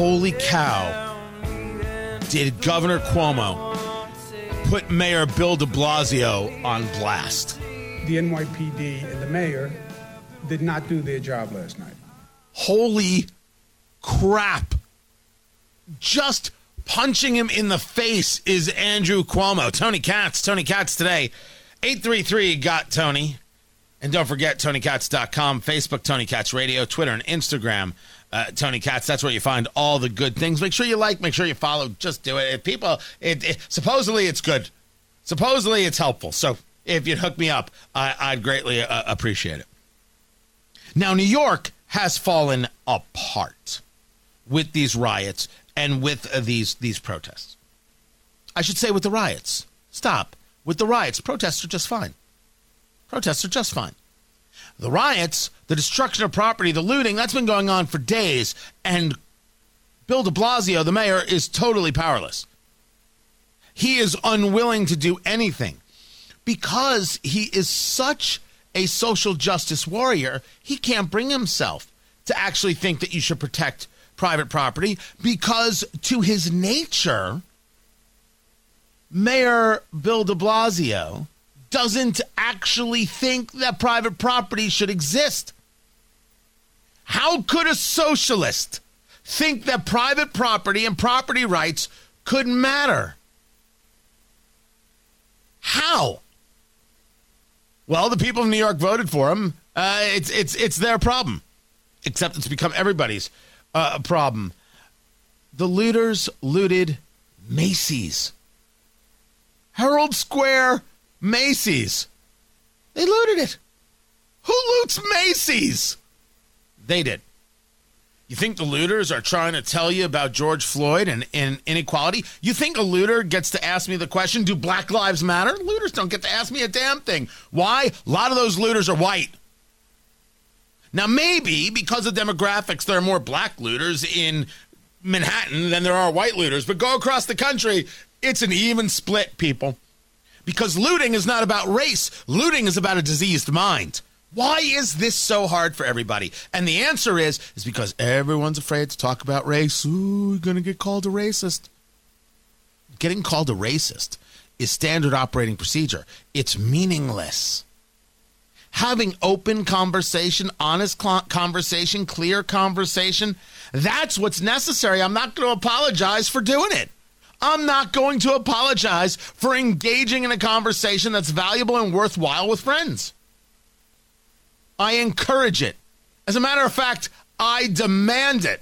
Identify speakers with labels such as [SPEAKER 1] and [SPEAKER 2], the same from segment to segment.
[SPEAKER 1] Holy cow. Did Governor Cuomo put Mayor Bill de Blasio on blast?
[SPEAKER 2] The NYPD and the mayor did not do their job last night.
[SPEAKER 1] Holy crap. Just punching him in the face is Andrew Cuomo. Tony Katz, Tony Katz today. 833 got Tony. And don't forget TonyKatz.com, Facebook, Tony Katz Radio, Twitter, and Instagram, uh, Tony Katz. That's where you find all the good things. Make sure you like, make sure you follow. Just do it. If people, it, it, supposedly it's good. Supposedly it's helpful. So if you'd hook me up, I, would greatly uh, appreciate it. Now, New York has fallen apart with these riots and with uh, these these protests. I should say with the riots. Stop. With the riots, protests are just fine. Protests are just fine. The riots, the destruction of property, the looting, that's been going on for days. And Bill de Blasio, the mayor, is totally powerless. He is unwilling to do anything because he is such a social justice warrior, he can't bring himself to actually think that you should protect private property because, to his nature, Mayor Bill de Blasio doesn't actually think that private property should exist. How could a socialist think that private property and property rights could matter? How? Well, the people of New York voted for him. Uh, it's it's it's their problem, except it's become everybody's uh, problem. The looters looted Macy's, Herald Square, Macy's. They looted it. Who loots Macy's? They did. You think the looters are trying to tell you about George Floyd and, and, inequality? You think a looter gets to ask me the question, do black lives matter? Looters don't get to ask me a damn thing. Why? A lot of those looters are white. Now, maybe because of demographics, there are more black looters in Manhattan than there are white looters, but go across the country, it's an even split, people because looting is not about race. Looting is about a diseased mind. Why is this so hard for everybody? And the answer is is because everyone's afraid to talk about race. Ooh, you're to get called a racist. Getting called a racist is standard operating procedure. It's meaningless. Having open conversation, honest conversation, clear conversation, that's what's necessary. I'm not going to apologize for doing it. I'm not going to apologize for engaging in a conversation that's valuable and worthwhile with friends. I encourage it. As a matter of fact, I demand it.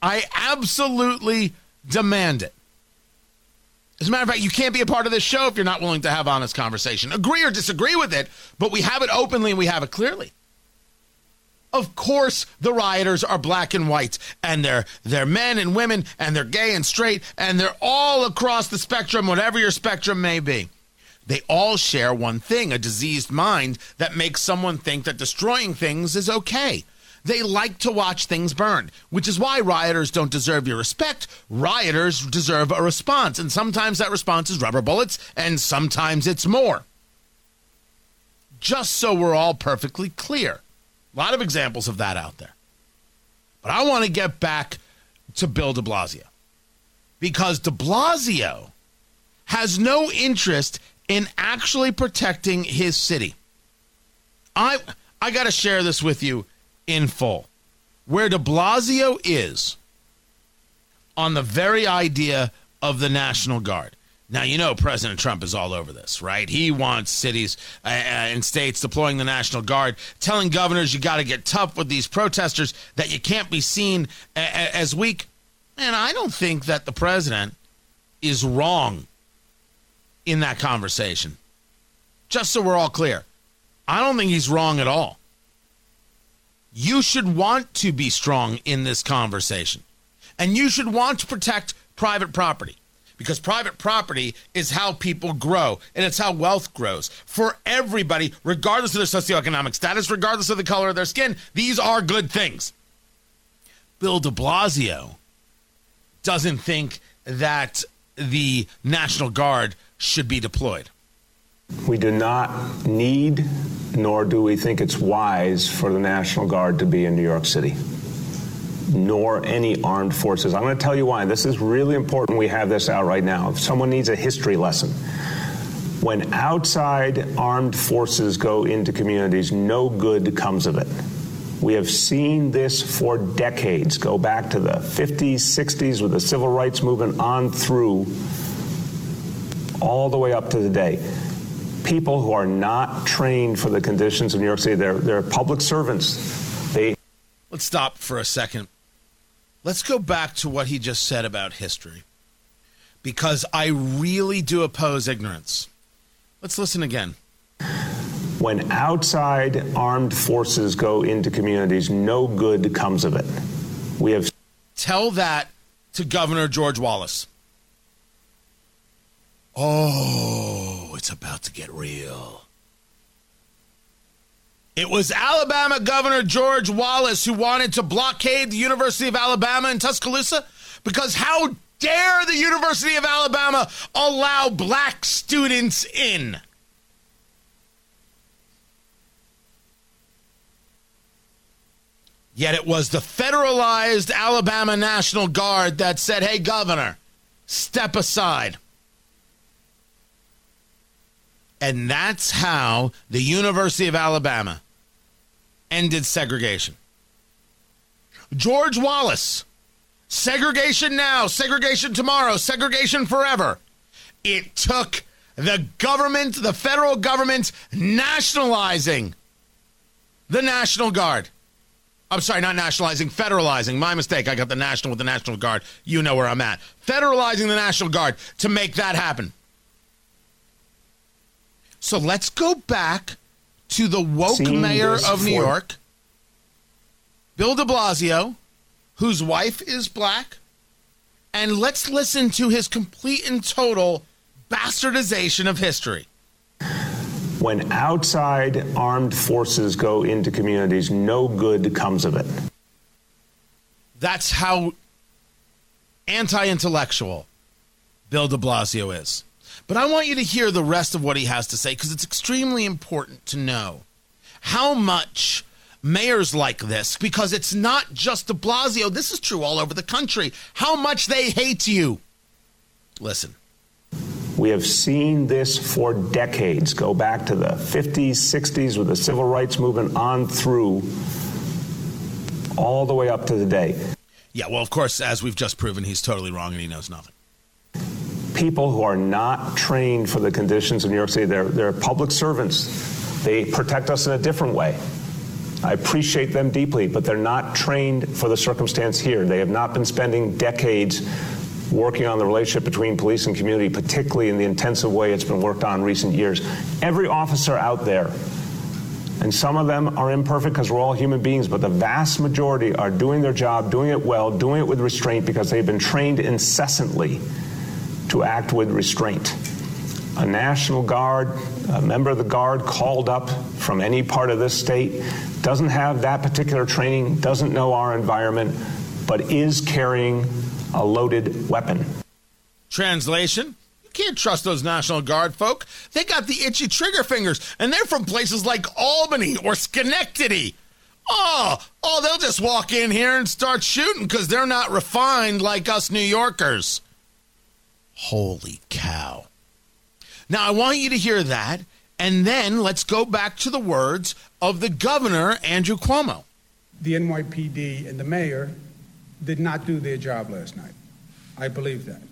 [SPEAKER 1] I absolutely demand it. As a matter of fact, you can't be a part of this show if you're not willing to have honest conversation. Agree or disagree with it, but we have it openly and we have it clearly. Of course, the rioters are black and white, and they're they're men and women, and they're gay and straight, and they're all across the spectrum, whatever your spectrum may be. They all share one thing a diseased mind that makes someone think that destroying things is okay. They like to watch things burn, which is why rioters don't deserve your respect. Rioters deserve a response, and sometimes that response is rubber bullets, and sometimes it's more. Just so we're all perfectly clear. A lot of examples of that out there. But I want to get back to Bill de Blasio because de Blasio has no interest in actually protecting his city. I I got to share this with you in full. Where de Blasio is on the very idea of the National Guard. Now, you know, President Trump is all over this, right? He wants cities uh, uh and states deploying the National Guard, telling governors you got to get tough with these protesters, that you can't be seen as weak. And I don't think that the president is wrong in that conversation. Just so we're all clear, I don't think he's wrong at all. You should want to be strong in this conversation, and you should want to protect private property because private property is how people grow and it's how wealth grows for everybody, regardless of their socioeconomic status, regardless of the color of their skin. These are good things. Bill de Blasio doesn't think that the National Guard should be deployed.
[SPEAKER 3] We do not need, nor do we think it's wise for the National Guard to be in New York City. Nor any armed forces. I'm going to tell you why. This is really important we have this out right now. If someone needs a history lesson, when outside armed forces go into communities, no good comes of it. We have seen this for decades. Go back to the 50s, 60s with the civil rights movement on through all the way up to today. People who are not trained for the conditions of New York City, they're, they're public servants. They
[SPEAKER 1] Let's stop for a second. Let's go back to what he just said about history. Because I really do oppose ignorance. Let's listen again.
[SPEAKER 3] When outside armed forces go into communities, no good comes of it. We have
[SPEAKER 1] Tell that to Governor George Wallace. Oh, it's about to get real. It was Alabama Governor George Wallace who wanted to blockade the University of Alabama in Tuscaloosa because how dare the University of Alabama allow black students in? Yet it was the federalized Alabama National Guard that said, hey, Governor, step aside. And that's how the University of Alabama ended segregation. George Wallace, segregation now, segregation tomorrow, segregation forever. It took the government, the federal government, nationalizing the National Guard. I'm sorry, not nationalizing, federalizing. My mistake. I got the national with the National Guard. You know where I'm at. Federalizing the National Guard to make that happen. So let's go back to the woke
[SPEAKER 3] Seen
[SPEAKER 1] mayor
[SPEAKER 3] this
[SPEAKER 1] of New
[SPEAKER 3] for-
[SPEAKER 1] York, Bill de Blasio, whose wife is black, and let's listen to his complete and total bastardization of history.
[SPEAKER 3] when outside armed forces go into communities, no good comes of it.
[SPEAKER 1] That's how anti intellectual Bill de Blasio is. But I want you to hear the rest of what he has to say because it's extremely important to know how much mayors like this, because it's not just de Blasio, this is true all over the country, how much they hate you. Listen.
[SPEAKER 3] We have seen this for decades. Go back to the 50s, 60s with the civil rights movement on through all the way up to today.
[SPEAKER 1] Yeah, well, of course, as we've just proven, he's totally wrong and he knows nothing.
[SPEAKER 3] People who are not trained for the conditions of New York City, they're, they're public servants. They protect us in a different way. I appreciate them deeply, but they're not trained for the circumstance here. They have not been spending decades working on the relationship between police and community, particularly in the intensive way it's been worked on recent years. Every officer out there, and some of them are imperfect because we're all human beings, but the vast majority are doing their job, doing it well, doing it with restraint because they've been trained incessantly to act with restraint. A National Guard, a member of the Guard called up from any part of this state, doesn't have that particular training, doesn't know our environment, but is carrying a loaded weapon.
[SPEAKER 1] Translation You can't trust those National Guard folk. They got the itchy trigger fingers, and they're from places like Albany or Schenectady. Oh, oh, they'll just walk in here and start shooting because they're not refined like us New Yorkers. Holy cow. Now, I want you to hear that, and then let's go back to the words of the governor, Andrew Cuomo.
[SPEAKER 2] The NYPD and the mayor did not do their job last night. I believe that.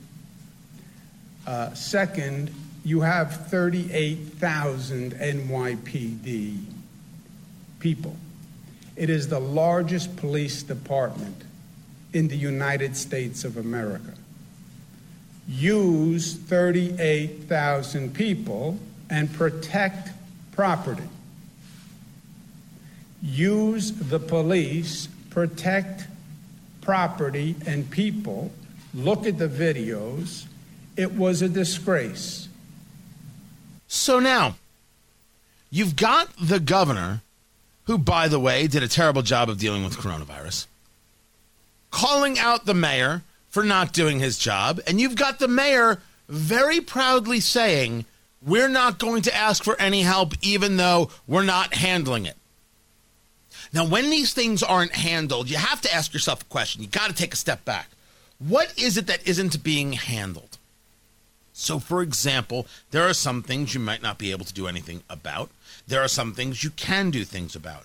[SPEAKER 2] Uh, second, you have 38,000 NYPD people. It is the largest police department in the United States of America. Use 38,000 people and protect property. Use the police, protect property and people. Look at the videos. It was a disgrace.
[SPEAKER 1] So now, you've got the governor, who, by the way, did a terrible job of dealing with coronavirus, calling out the mayor for not doing his job. And you've got the mayor very proudly saying, We're not going to ask for any help, even though we're not handling it. Now, when these things aren't handled, you have to ask yourself a question. You got to take a step back. What is it that isn't being handled? So, for example, there are some things you might not be able to do anything about. There are some things you can do things about.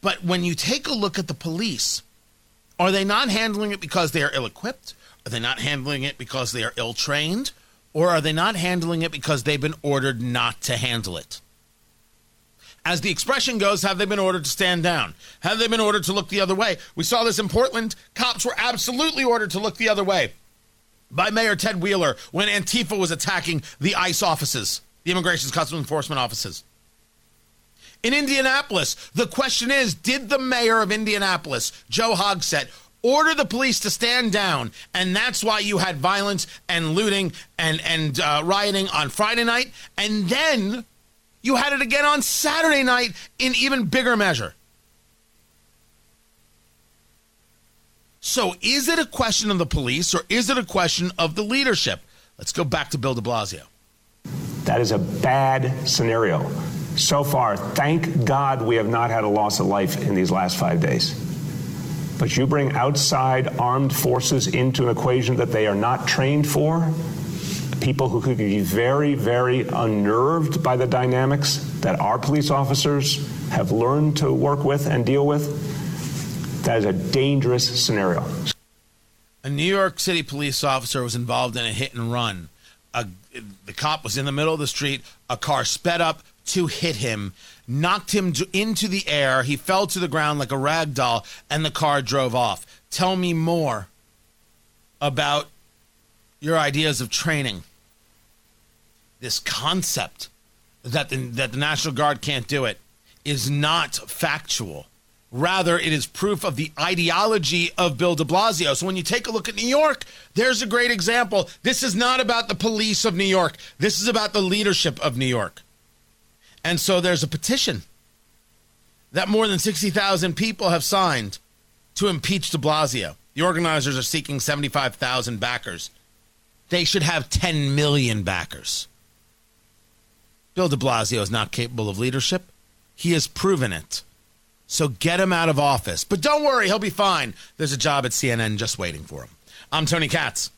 [SPEAKER 1] But when you take a look at the police, are they not handling it because they are ill equipped? Are they not handling it because they are ill trained? Or are they not handling it because they've been ordered not to handle it? As the expression goes, have they been ordered to stand down? Have they been ordered to look the other way? We saw this in Portland. Cops were absolutely ordered to look the other way by Mayor Ted Wheeler when Antifa was attacking the ICE offices, the Immigration Customs Enforcement offices. In Indianapolis, the question is Did the mayor of Indianapolis, Joe Hogsett, order the police to stand down? And that's why you had violence and looting and, and uh, rioting on Friday night. And then you had it again on Saturday night in even bigger measure. So, is it a question of the police or is it a question of the leadership? Let's go back to Bill de Blasio.
[SPEAKER 3] That is a bad scenario. So far, thank God we have not had a loss of life in these last five days. But you bring outside armed forces into an equation that they are not trained for, people who could be very, very unnerved by the dynamics that our police officers have learned to work with and deal with. That is a dangerous scenario.
[SPEAKER 1] A New York City police officer was involved in a hit and run. A, the cop was in the middle of the street. A car sped up to hit him, knocked him into the air. He fell to the ground like a rag doll, and the car drove off. Tell me more about your ideas of training this concept that the, that the National Guard can't do it is not factual. Rather, it is proof of the ideology of Bill de Blasio. So when you take a look at New York, there's a great example. This is not about the police of New York, this is about the leadership of New York. And so there's a petition that more than 60,000 people have signed to impeach de Blasio. The organizers are seeking 75,000 backers. They should have 10 million backers. Bill de Blasio is not capable of leadership. He has proven it. So get him out of office. But don't worry, he'll be fine. There's a job at CNN just waiting for him. I'm Tony Katz.